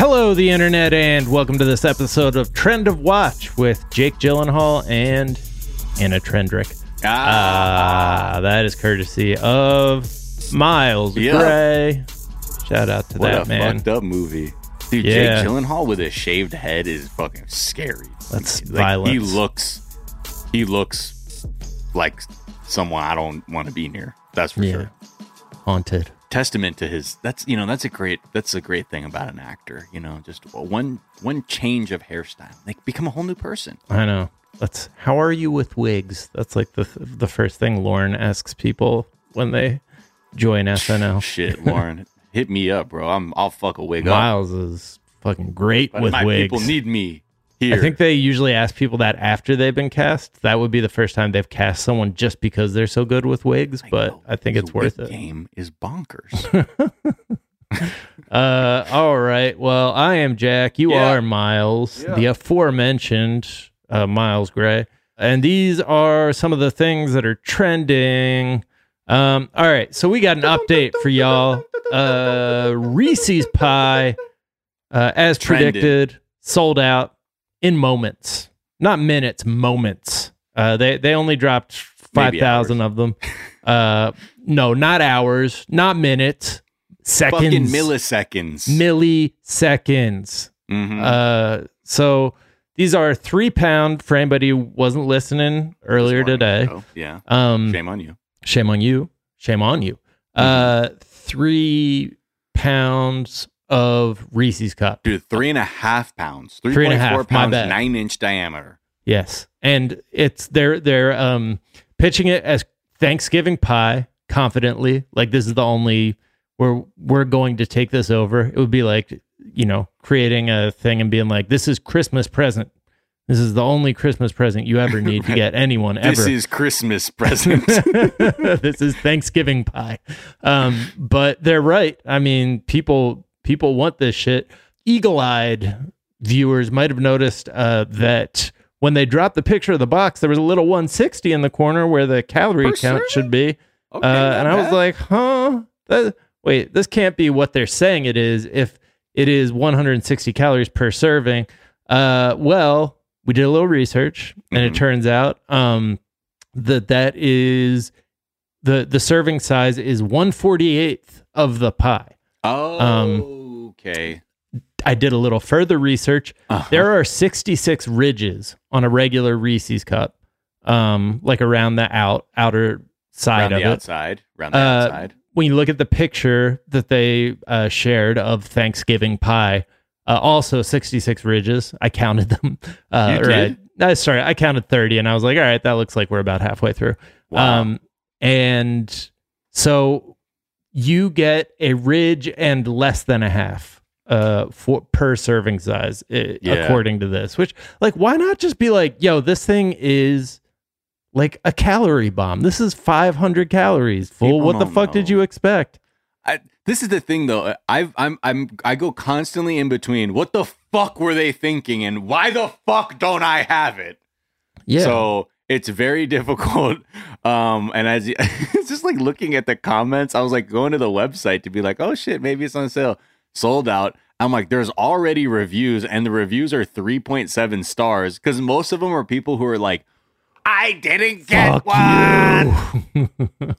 Hello, the internet, and welcome to this episode of Trend of Watch with Jake Gyllenhaal and Anna Trendrick. Ah, Ah, that is courtesy of Miles Yeah. Gray. Shout out to what that a man. fucked up movie. Dude, Yeah. Jake Gyllenhaal with a shaved head is fucking scary. That's Like, He looks, he looks like someone I don't want to be near. That's for Yeah. sure. Haunted. Testament to his. That's you know that's a great that's a great thing about an actor. You know, just one one change of hairstyle, they become a whole new person. I know. That's how are you with wigs? That's like the the first thing Lorne asks people when they join SNL. Shit, Lorne, hit me up, bro. I'm I'll fuck a wig up. Miles is fucking great But with my wigs. people need me here. I think they usually ask people that after they've been cast. That would be the first time they've cast someone just because they're so good with wigs. But know. I think The it's worth wig it. Game is bonkers. Uh, all right. Well, I am Jack. You Yeah. are Miles, Yeah. the aforementioned uh, Miles Gray, and these are some of the things that are trending. Um, all right. So we got an update for y'all. Uh, Reese's pie, uh, as Trended. predicted, sold out in moments, not minutes, moments. Uh, they they only dropped five thousand of them. Uh, no, not hours, not minutes, seconds, Fucking milliseconds. milliseconds. Mhm. Uh, so these are three pound for anybody who wasn't listening earlier morning, today. so, yeah. Um, Shame on you. shame on you. Shame on you. Uh, three pounds of Reese's cup. Dude, three and a half pounds. Three Three and a four pounds, nine inch diameter. Yes, and it's they're they're um pitching it as Thanksgiving pie confidently. Like this is the only we're we're going to take this over. It would be like you know creating a thing and being like this is Christmas present. This is the only Christmas present you ever need to get anyone ever. This is Christmas present. this is Thanksgiving pie. Um, but they're right. I mean, people people want this shit. Eagle-eyed viewers might have noticed uh, that when they dropped the picture of the box, there was a little 160 in the corner where the calorie count should be. Okay, uh, and I was like, huh? That, wait, this can't be what they're saying it is. If it is 160 calories per serving, uh, well, we did a little research, and it Mhm. turns out um, that that is the the serving size is 148th of the pie. Oh, okay. I did a little further research. Uh-huh. There are 66 ridges on a regular Reese's cup, um, like around the out outer side around of the it. outside. Around the Uh, outside. when you look at the picture that they uh, shared of Thanksgiving pie, uh, also 66 ridges. I counted them. Uh, You right. did? No, sorry, I counted 30 and I was like, all right, that looks like we're about halfway through. Wow. Um, and so you get a ridge and less than a half uh, for per serving size, i- Yeah. according to this. Which, like, why not just be like, yo, this thing is like a calorie bomb. This is 500 calories. Fool, People what the fuck did you expect? I, this is the thing though. I've I'm I'm I go constantly in between. What the fuck were they thinking, and why the fuck don't I have it? Yeah. So it's very difficult. Um, and as it's just like looking at the comments, I was like going to the website to be like, oh shit, maybe it's on sale. Sold out. I'm like, there's already reviews, and the reviews are 3.7 stars because most of them are people who are like, I didn't get Fuck one.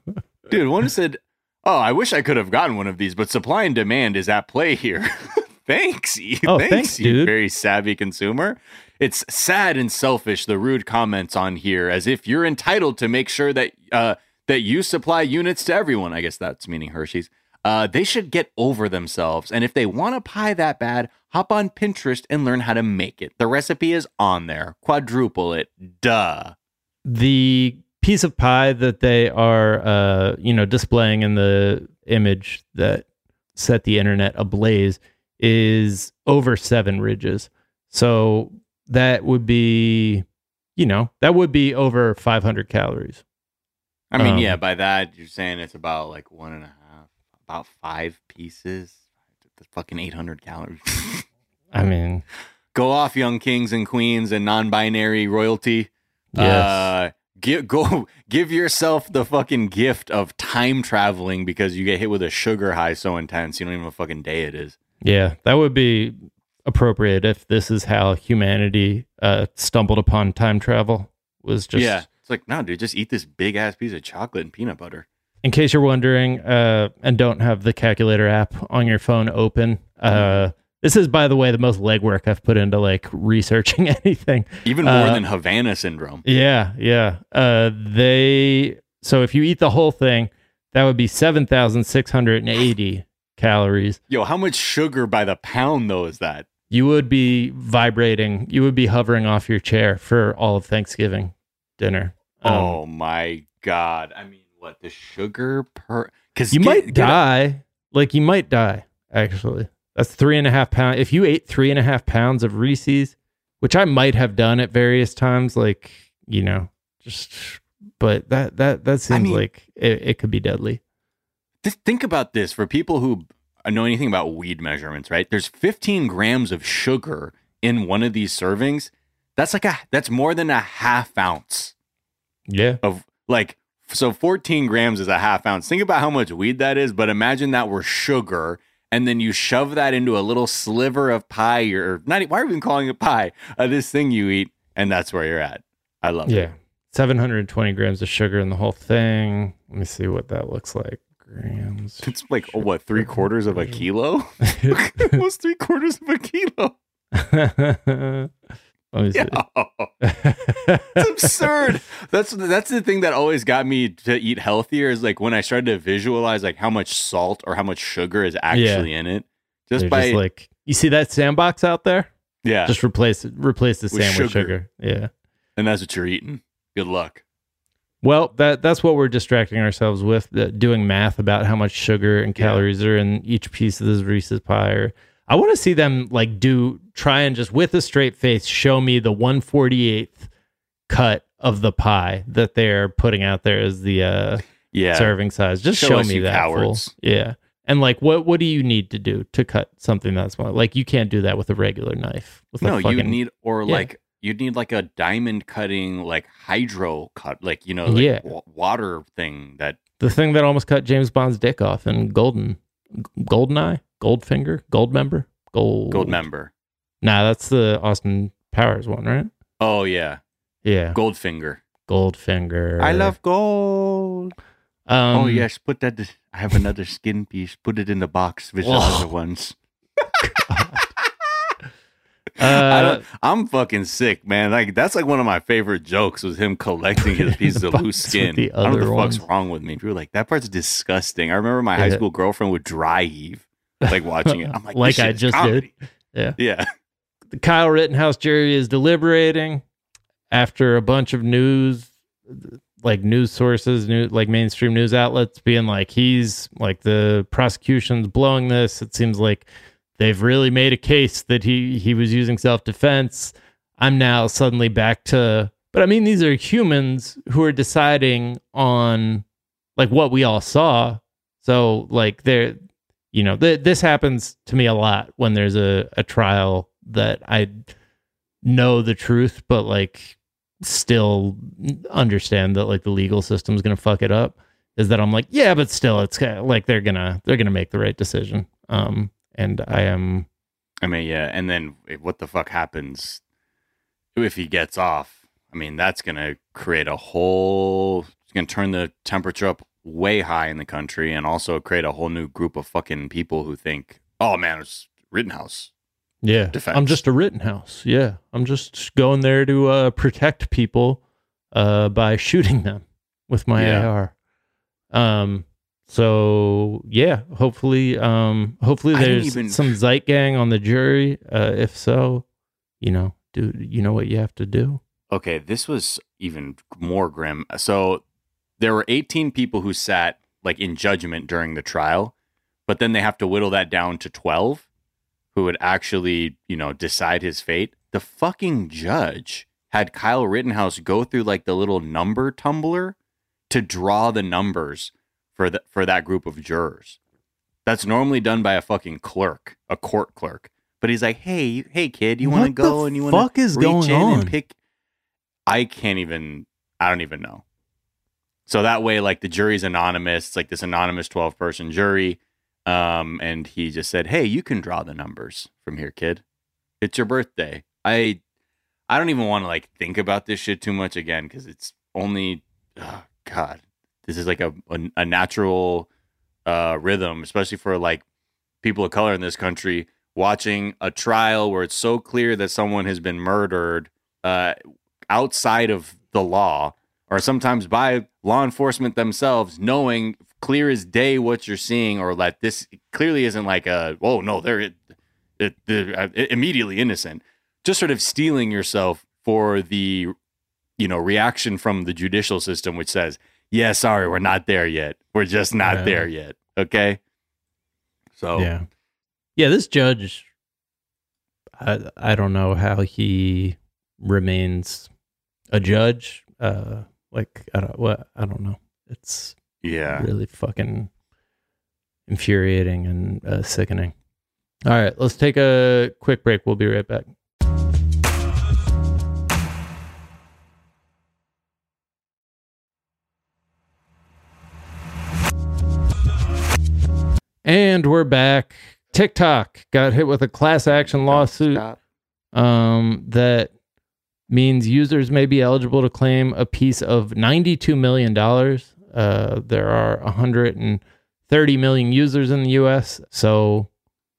Dude, one said, "Oh, I wish I could have gotten one of these, but supply and demand is at play here." thanks, you. Oh, thanks, thanks, you dude. very savvy consumer. It's sad and selfish the rude comments on here, as if you're entitled to make sure that uh, that you supply units to everyone. I guess that's meaning Hershey's. Uh, they should get over themselves, and if they want a pie that bad, hop on Pinterest and learn how to make it. The recipe is on there. Quadruple it. Duh. the piece of pie that they are uh you know displaying in the image that set the internet ablaze is over seven ridges so that would be you know that would be over 500 calories I mean, Um, yeah, by that you're saying it's about like one and a half, about five pieces. The fucking 800 calories. i mean Go off, young kings and queens and non-binary royalty. yes Uh, give go give yourself the fucking gift of time traveling because you get hit with a sugar high so intense you don't even know what fucking day it is. Yeah, that would be appropriate if this is how humanity uh, stumbled upon time travel. Was just yeah. It's like, no, dude, just eat this big ass piece of chocolate and peanut butter. in case you're wondering uh, and don't have the calculator app on your phone open. Uh, this is, by the way, the most legwork I've put into like researching anything. Even more Uh, than Havana syndrome. Yeah, yeah. Uh, they so if you eat the whole thing, that would be seven thousand six hundred and eighty calories. Yo, how much sugar by the pound though is that? You would be vibrating. You would be hovering off your chair for all of Thanksgiving dinner. Um, oh my god! I mean, what the sugar per? Because you might die. Like you might die. Actually, that's three and a half pounds. If you ate three and a half pounds of Reese's, which I might have done at various times, like you know, just but that that that seems mean- like it, it could be deadly. Just think about this for people who know anything about weed measurements, right? There's 15 grams of sugar in one of these servings. That's like a that's more than a half ounce Yeah. of like so 14 grams is a half ounce. Think about how much weed that is, but imagine that were sugar and then you shove that into a little sliver of pie or not why are we even calling it pie? Uh, this thing you eat and that's where you're at. I love it. Yeah. 720 grams of sugar in the whole thing. Let me see what that looks like. Grams. It's like oh, what three quarters of a kilo? Almost three quarters of a kilo. See. it's absurd. That's that's the thing that always got me to eat healthier is like when I started to visualize like how much salt or how much sugar is actually in it. Just They're by just like you see that sandbox out there? yeah, Just replace. Replace the With sand with sugar. sugar. Yeah. and that's what you're eating. Good luck. Well, that that's what we're distracting ourselves with, doing math about how much sugar and Yeah. calories are in each piece of this Reese's pie. Or I want to see them like do try and just with a straight face show me the 148th cut of the pie that they're putting out there as the uh, Yeah, serving size. Just Show show, me that cowards. full. Yeah. And like, what what do you need to do to cut something that small? Like, you can't do that with a regular knife. With no, you need or Yeah. like you'd need like a diamond cutting like hydro cut, like you know, like Yeah. wa- water thing that the thing that almost cut James Bond's dick off in Golden, Goldeneye, Goldfinger, Goldmember, Gold gold member. Nah, that's the Austin Powers one, right? Oh yeah, Yeah, Goldfinger. Goldfinger. I love gold. Um, oh yes, put that. I have another skin piece. Put it in the box with the other ones. I Uh, don't, I'm fucking sick, man. Like that's like one of my favorite jokes was him collecting his pieces of loose skin. the I don't know what the fuck's wrong with me. People like, that part's disgusting. I remember my high school girlfriend would dry heave, like watching it. I'm like, Like I just comedy. Yeah. yeah. the Kyle Rittenhouse jury is deliberating after a bunch of news, like news sources, new like mainstream news outlets, being like he's like the prosecution's blowing this. It seems like they've really made a case that he he was using self defense. I'm now suddenly back to, but I mean these are humans who are deciding on like what we all saw. So like they're you know th- this happens to me a lot when there's a, a trial that i know the truth but like still understand that like the legal system's gonna fuck it up is that i'm like yeah but still it's like they're gonna they're gonna make the right decision um and i am I mean, yeah. And then what the fuck happens if he gets off? I mean, that's gonna create a whole. It's gonna turn the temperature up way high in the country, and also create a whole new group of fucking people who think, "Oh man, it's Rittenhouse." yeah Defense. i'm just a rittenhouse yeah i'm just going there to uh protect people uh by shooting them with my Yeah. ar um so yeah hopefully um hopefully there's even- some zeitgang on the jury uh if so you know do you know what you have to do Okay, this was even more grim. So there were 18 people who sat like in judgment during the trial, but then they have to whittle that down to 12 who would actually, you know, decide his fate. The fucking judge had Kyle Rittenhouse go through like the little number tumbler to draw the numbers for the, for that group of jurors. That's normally done by a fucking clerk, a court clerk. But he's like, "Hey, hey kid, you want to go and you want to fuck is reach going in on? and pick I can't even I don't even know. So that way like the jury's anonymous, it's like this anonymous 12 person jury. Um, and he just said, "Hey, you can draw the numbers from here, kid. It's your birthday." I I don't even want to like think about this shit too much again because it's only oh, God. This is like a a, a natural uh, rhythm, especially for like people of color in this country watching a trial where it's so clear that someone has been murdered uh, outside of the law or sometimes by law enforcement themselves knowing clear as day what you're seeing or that this clearly isn't like a oh no they're it, it, they're uh, immediately innocent. Just sort of steeling yourself for the you know reaction from the judicial system which says yeah sorry we're not there yet we're just not Yeah. there yet okay so Yeah. Yeah, this judge I I don't know how he remains a judge. Uh like I don't what I don't know. It's yeah really fucking infuriating and uh, sickening. All right, let's take a quick break. We'll be right back. And we're back. TikTok got hit with a class action lawsuit um, that means users may be eligible to claim a piece of $92 million. Uh, there are 130 million users in the US. So,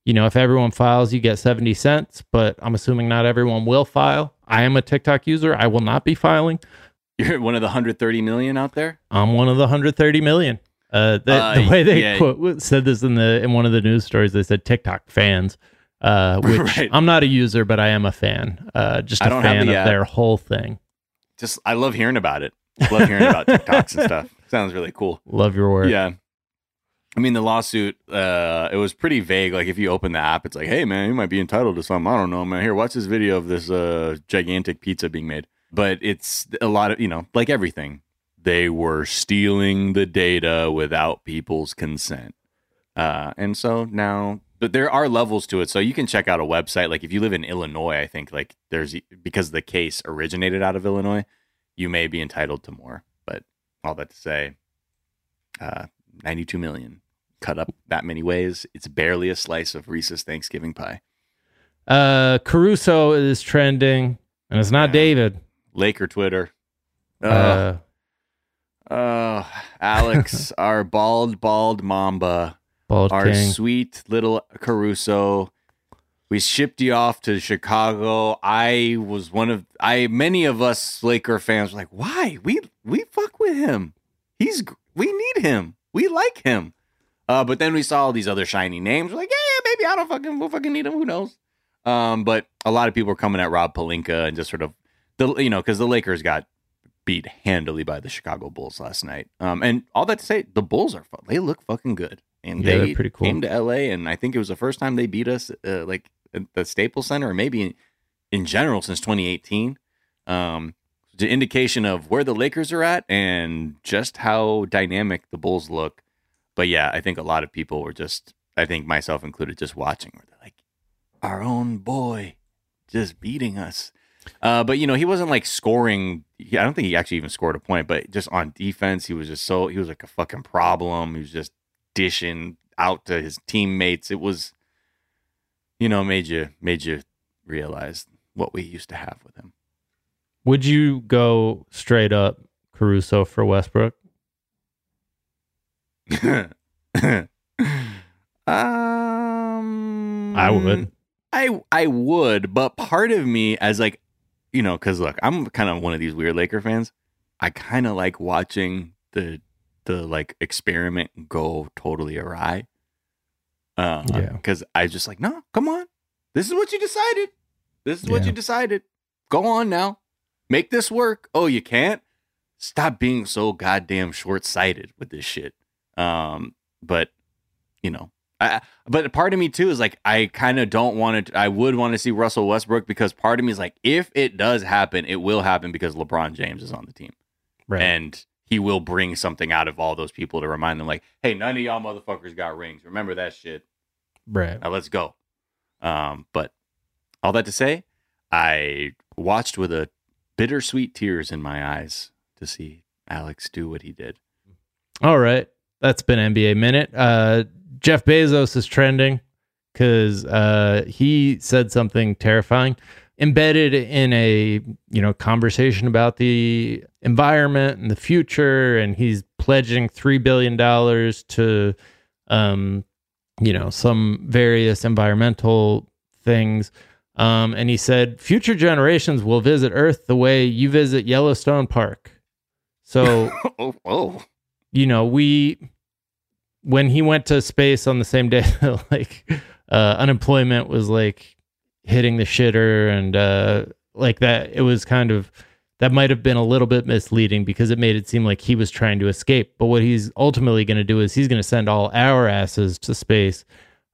you know, if everyone files, you get 70 cents, but I'm assuming not everyone will file. I am a TikTok user. I will not be filing. you're one of the 130 million out there I'm one of the 130 million. Uh, the, Uh, the way they yeah. quote, said this in the in one of the news stories, they said TikTok fans, uh, which Right. I'm not a user, but I am a fan. Uh, just a I don't have fan the of their whole thing. just i love hearing about it love hearing about tiktoks and stuff sounds really cool Love your work. Yeah. I mean, the lawsuit, uh, it was pretty vague. Like, if you open the app, it's like, hey, man, you might be entitled to something. I don't know, man. Here, watch this video of this uh, gigantic pizza being made. But it's a lot of, you know, like everything, they were stealing the data without people's consent. Uh, and so now, but there are levels to it. So you can check out a website. Like, if you live in Illinois, I think, like, there's, because the case originated out of Illinois, you may be entitled to more. But all that to say, uh, 92 million cut up that many ways. It's barely a slice of Reese's Thanksgiving pie. Uh, Caruso is trending, and it's not Yeah. David. Laker Twitter. Uh, oh, Alex, our bald, bald Mamba, Bald our King. sweet little Caruso. We shipped you off to Chicago. I was one of I many of us Laker fans were like, "Why? We we fuck with him. He's we need him. We like him." Uh, but then we saw all these other shiny names. We're like, "Yeah, yeah, maybe I don't fucking we'll fucking need him. Who knows?" Um, but a lot of people were coming at Rob Pelinka and just sort of the you know because the Lakers got beat handily by the Chicago Bulls last night. Um, and all that to say, the Bulls are they look fucking good, and Yeah, they pretty cool. came to LA, and I think it was the first time they beat us, uh, like at the Staples Center, or maybe in, in general since 2018. Um, the indication of where the Lakers are at and just how dynamic the Bulls look. But yeah, I think a lot of people were just, I think myself included, just watching. Where they're like, our own boy, just beating us. Uh, but you know, he wasn't like scoring. he- I don't think he actually even scored a point. But just on defense, he was just so he was like a fucking problem. He was just dishing out to his teammates. It was, you know, made you made you realize what we used to have with him. Would you go straight up Caruso for Westbrook? um, I would. I I would, but part of me as like, you know, because look, I'm kind of one of these weird Laker fans. I kind of like watching the the like experiment go totally awry. Uh, Yeah. Because I just like, no, come on, this is what you decided. This is what Yeah. you decided. Go on now, make this work. Oh, you can't. Stop being so goddamn short sighted with this shit. Um, but you know, I, but part of me too is like I kind of don't want to. I would want to see Russell Westbrook because part of me is like, if it does happen, it will happen because LeBron James is on the team Right. and he will bring something out of all those people to remind them, like, hey, none of y'all motherfuckers got rings. Remember that shit. right. Now let's go. Um, but all that to say, I watched with a bittersweet tears in my eyes to see Alex do what he did. All right. That's been NBA Minute. Uh, Jeff Bezos is trending because uh, he said something terrifying embedded in a you know conversation about the environment and the future and he's pledging 3 billion dollars to um you know some various environmental things um and he said future generations will visit earth the way you visit Yellowstone Park so oh, oh. you know we when he went to space on the same day like uh unemployment was like hitting the shitter and uh like that it was kind of that might have been a little bit misleading because it made it seem like he was trying to escape but what he's ultimately going to do is he's going to send all our asses to space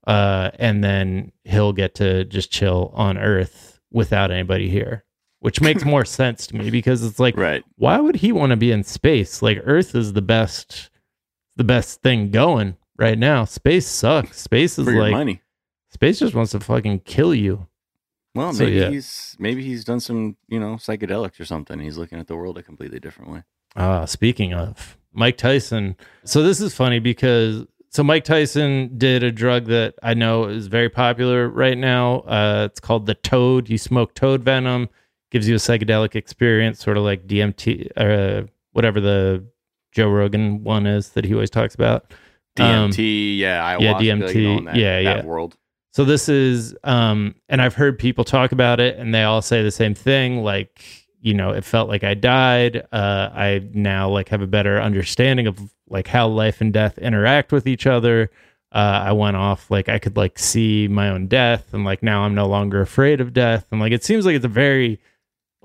uh and then he'll get to just chill on earth without anybody here which makes more sense to me because it's like Right. why would he want to be in space like earth is the best the best thing going right now space sucks space is For like money. space just wants to fucking kill you Well, So, maybe yeah. he's maybe he's done some, you know, psychedelics or something. He's looking at the world a completely different way. Ah, speaking of Mike Tyson. So this is funny because so Mike Tyson did a drug that I know is very popular right now. Uh, it's called the Toad. You smoke toad venom, gives you a psychedelic experience, sort of like DMT, uh, whatever the Joe Rogan one is that he always talks about. Um, DMT, yeah, ayahuasca, yeah, DMT, in that, yeah, that yeah. world. So this is, um, and I've heard people talk about it, and they all say the same thing. Like, you know, it felt like I died. Uh, I now like have a better understanding of like how life and death interact with each other. Uh, I went off like I could like see my own death, and like now I'm no longer afraid of death. And like it seems like it's a very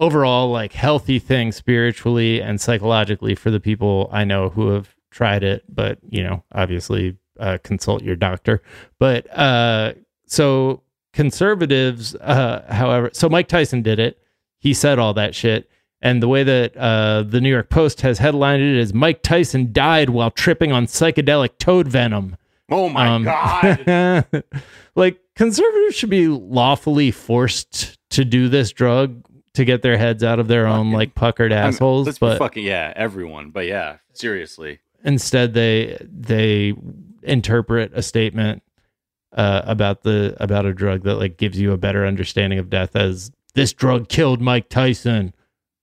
overall like healthy thing spiritually and psychologically for the people I know who have tried it. But you know, obviously, uh, consult your doctor. But uh, so conservatives, uh, however, so Mike Tyson did it. He said all that shit. And the way that uh, the New York Post has headlined it is Mike Tyson died while tripping on psychedelic toad venom. Oh my Um, god. like conservatives should be lawfully forced to do this drug to get their heads out of their own like puckered I mean, assholes. but fucking yeah, everyone. But yeah, seriously. instead they they interpret a statement uh, about the about a drug that like gives you a better understanding of death as this drug killed Mike Tyson.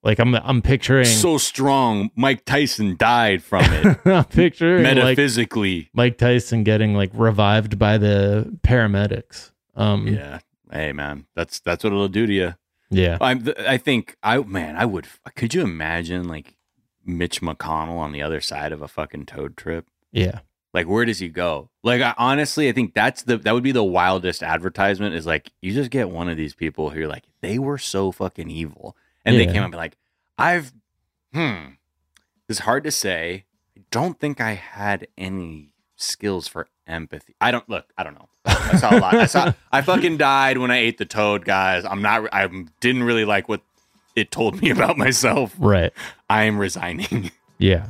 Like I'm I'm picturing So strong. Mike Tyson died from it. I'm picturing like Metaphysically. Mike Tyson getting like revived by the paramedics. Um yeah. yeah. Hey man, that's that's what it'll do to you. Yeah. I'm I think I man, I would could you imagine like Mitch McConnell on the other side of a fucking toad trip? Yeah. Like where does he go? Like I, honestly, I think that's the that would be the wildest advertisement is like you just get one of these people who are like they were so fucking evil. And they came up and be like, I've hmm. It's hard to say. I don't think I had any skills for empathy. I don't look, I don't know. I saw a lot. I saw I fucking died when I ate the toad, guys. I'm not I didn't really like what it told me about myself. Right. I am resigning. Yeah.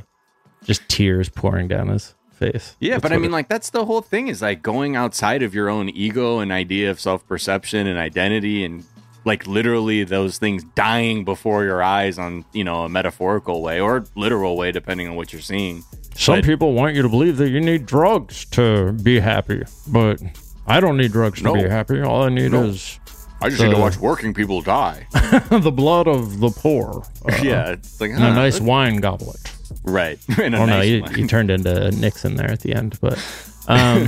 Just tears pouring down his face. Yeah, That's but I mean, it- like that's the whole thing is like going outside of your own ego and idea of self perception and identity, and like literally those things dying before your eyes on you know a metaphorical way or literal way, depending on what you're seeing. Some But- people want you to believe that you need drugs to be happy, but I don't need drugs to No. be happy. All I need No. is I just need to need to watch working people die. the blood of the poor. uh, yeah, it's like In a nice that's- wine goblet. right. In Oh no, nice you, one. you turned into Nixon there at the end, but um,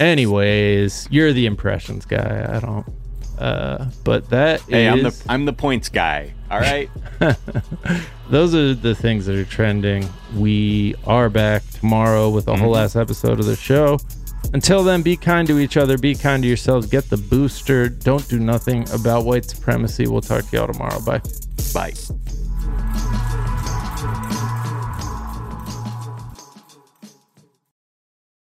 anyways, you're the impressions guy. I don't. Uh, but that hey, I'm the I'm the points guy. All right. those are the things that are trending. We are back tomorrow with a whole Mm-hmm. ass episode of the show. Until then, be kind to each other, be kind to yourselves, get the booster, don't do nothing about white supremacy. We'll talk to y'all tomorrow. Bye. Bye.